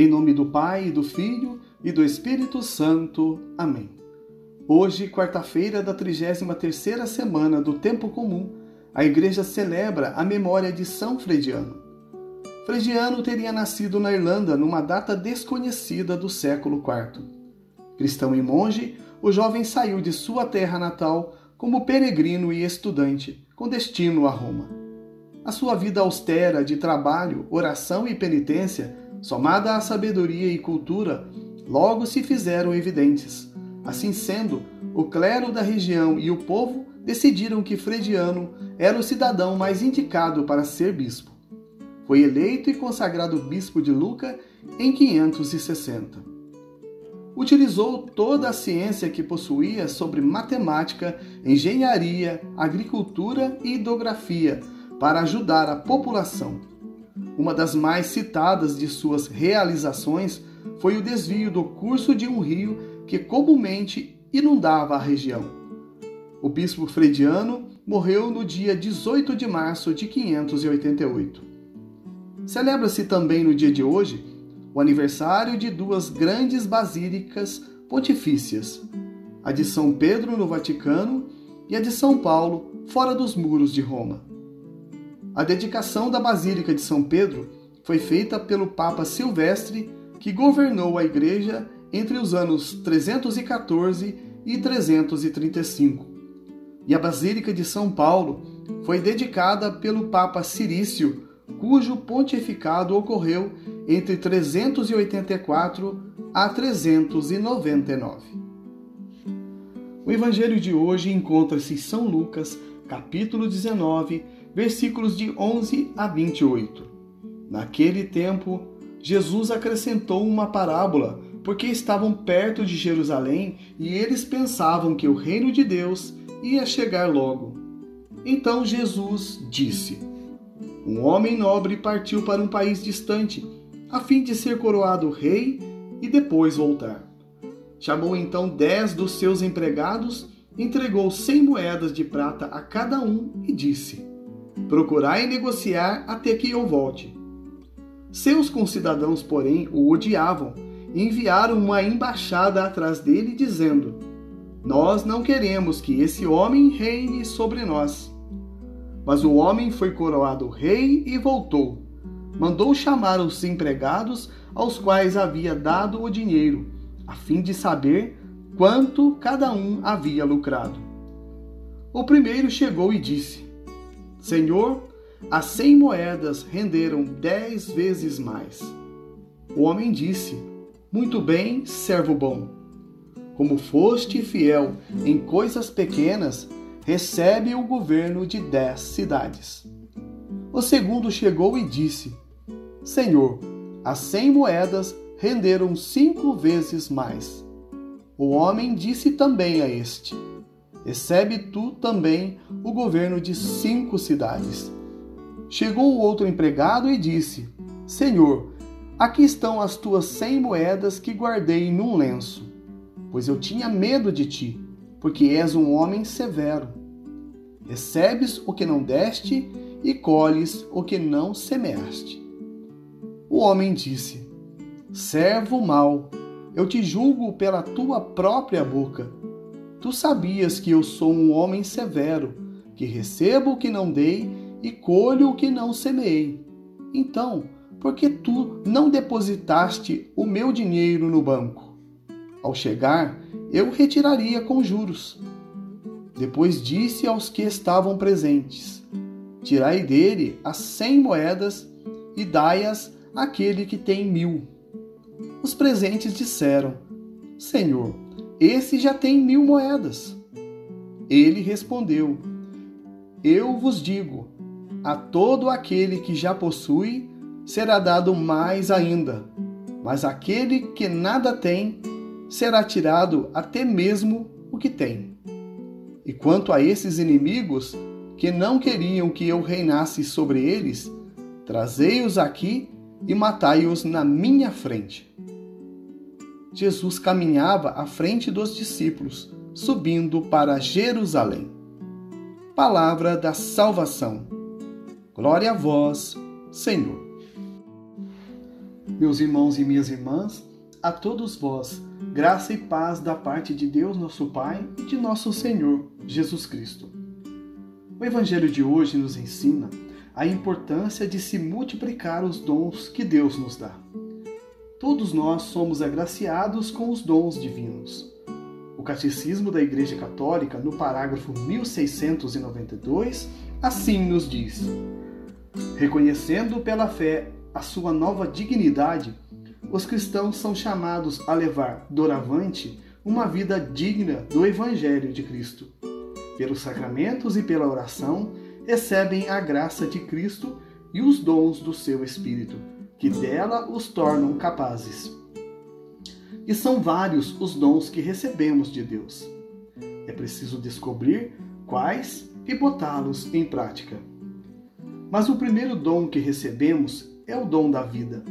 Em nome do Pai, do Filho e do Espírito Santo. Amém. Hoje, quarta-feira da 33ª semana do Tempo Comum, a Igreja celebra a memória de São Frediano. Frediano teria nascido na Irlanda numa data desconhecida do século IV. Cristão e monge, o jovem saiu de sua terra natal como peregrino e estudante, com destino a Roma. A sua vida austera de trabalho, oração e penitência somada à sabedoria e cultura, logo se fizeram evidentes. Assim sendo, o clero da região e o povo decidiram que Frediano era o cidadão mais indicado para ser bispo. Foi eleito e consagrado bispo de Luca em 560. Utilizou toda a ciência que possuía sobre matemática, engenharia, agricultura e hidrografia para ajudar a população uma das mais citadas de suas realizações foi o desvio do curso de um rio que comumente inundava a região. O bispo frediano morreu no dia 18 de março de 588. Celebra-se também no dia de hoje o aniversário de duas grandes basílicas pontifícias, a de São Pedro no Vaticano e a de São Paulo fora dos muros de Roma. A dedicação da Basílica de São Pedro foi feita pelo Papa Silvestre, que governou a igreja entre os anos 314 e 335. E a Basílica de São Paulo foi dedicada pelo Papa Cirício, cujo pontificado ocorreu entre 384 a 399. O evangelho de hoje encontra-se em São Lucas, capítulo 19, versículos de 11 a 28. Naquele tempo, Jesus acrescentou uma parábola, porque estavam perto de Jerusalém e eles pensavam que o reino de Deus ia chegar logo. Então Jesus disse: Um homem nobre partiu para um país distante, a fim de ser coroado rei e depois voltar. Chamou então dez dos seus empregados, entregou cem moedas de prata a cada um e disse: Procurai negociar até que eu volte. Seus concidadãos, porém, o odiavam e enviaram uma embaixada atrás dele, dizendo: Nós não queremos que esse homem reine sobre nós. Mas o homem foi coroado rei e voltou. Mandou chamar os empregados aos quais havia dado o dinheiro, a fim de saber quanto cada um havia lucrado. O primeiro chegou e disse: Senhor, as cem moedas renderam dez vezes mais. O homem disse: Muito bem, servo bom. Como foste fiel em coisas pequenas, recebe o governo de dez cidades. O segundo chegou e disse: Senhor, as cem moedas renderam cinco vezes mais. O homem disse também a este: recebe tu também o governo de cinco cidades. Chegou o outro empregado e disse: Senhor, aqui estão as tuas cem moedas que guardei num lenço, pois eu tinha medo de ti, porque és um homem severo. Recebes o que não deste e colhes o que não semeaste. O homem disse: Servo mau, eu te julgo pela tua própria boca Tu sabias que eu sou um homem severo, que recebo o que não dei e colho o que não semeei. Então, por que tu não depositaste o meu dinheiro no banco? Ao chegar, eu retiraria com juros. Depois disse aos que estavam presentes: Tirai dele as cem moedas e dai-as àquele que tem mil. Os presentes disseram: Senhor, esse já tem mil moedas. Ele respondeu: Eu vos digo, a todo aquele que já possui será dado mais ainda, mas aquele que nada tem será tirado até mesmo o que tem. E quanto a esses inimigos que não queriam que eu reinasse sobre eles, trazei-os aqui e matai-os na minha frente. Jesus caminhava à frente dos discípulos, subindo para Jerusalém. Palavra da salvação. Glória a vós, Senhor. Meus irmãos e minhas irmãs, a todos vós, graça e paz da parte de Deus, nosso Pai, e de nosso Senhor Jesus Cristo. O Evangelho de hoje nos ensina a importância de se multiplicar os dons que Deus nos dá. Todos nós somos agraciados com os dons divinos. O Catecismo da Igreja Católica, no parágrafo 1692, assim nos diz: Reconhecendo pela fé a sua nova dignidade, os cristãos são chamados a levar doravante uma vida digna do Evangelho de Cristo. Pelos sacramentos e pela oração, recebem a graça de Cristo e os dons do seu Espírito, que dela os tornam capazes. E são vários os dons que recebemos de Deus. É preciso descobrir quais e botá-los em prática. Mas o primeiro dom que recebemos é o dom da vida,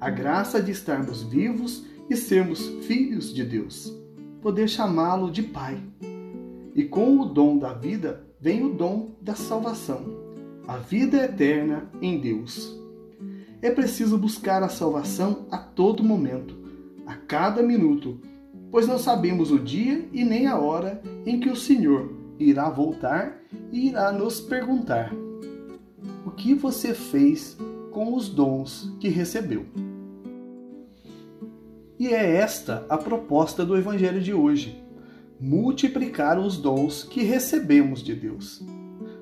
a graça de estarmos vivos e sermos filhos de Deus, poder chamá-lo de Pai. E com o dom da vida vem o dom da salvação, a vida eterna em Deus. É preciso buscar a salvação a todo momento, a cada minuto, pois não sabemos o dia e nem a hora em que o Senhor irá voltar e irá nos perguntar: O que você fez com os dons que recebeu. E é esta a proposta do Evangelho de hoje: multiplicar os dons que recebemos de Deus.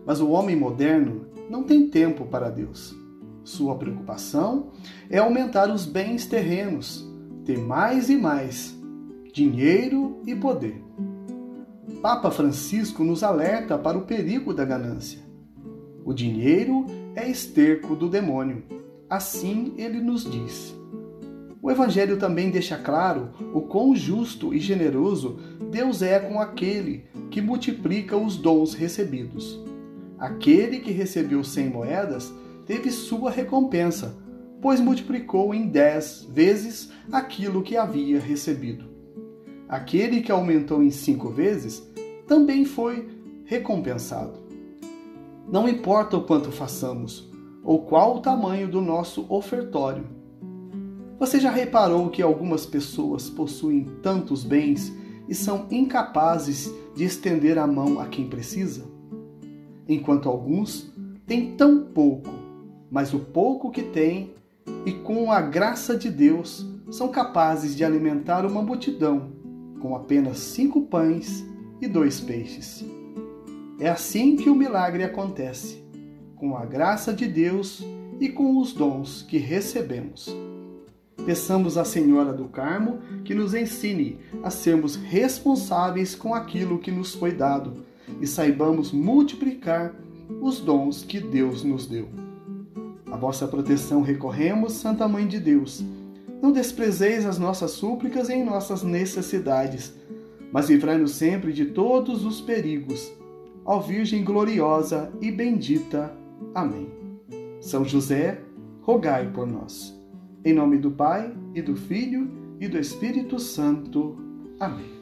Mas o homem moderno não tem tempo para Deus. Sua preocupação é aumentar os bens terrenos, ter mais e mais, dinheiro e poder. Papa Francisco nos alerta para o perigo da ganância. O dinheiro é esterco do demônio. Assim ele nos diz. O Evangelho também deixa claro o quão justo e generoso Deus é com aquele que multiplica os dons recebidos. Aquele que recebeu cem moedas teve sua recompensa, pois multiplicou em dez vezes aquilo que havia recebido. Aquele que aumentou em cinco vezes também foi recompensado. Não importa o quanto façamos, ou qual o tamanho do nosso ofertório. Você já reparou que algumas pessoas possuem tantos bens e são incapazes de estender a mão a quem precisa? Enquanto alguns têm tão pouco, mas o pouco que têm, e com a graça de Deus, são capazes de alimentar uma multidão com apenas cinco pães e dois peixes. É assim que o milagre acontece, com a graça de Deus e com os dons que recebemos. Peçamos à Senhora do Carmo que nos ensine a sermos responsáveis com aquilo que nos foi dado e saibamos multiplicar os dons que Deus nos deu. A vossa proteção recorremos, Santa Mãe de Deus. Não desprezeis as nossas súplicas em nossas necessidades, mas livrai-nos sempre de todos os perigos ó Virgem gloriosa e bendita. Amém. São José, rogai por nós. Em nome do Pai, e do Filho, e do Espírito Santo. Amém.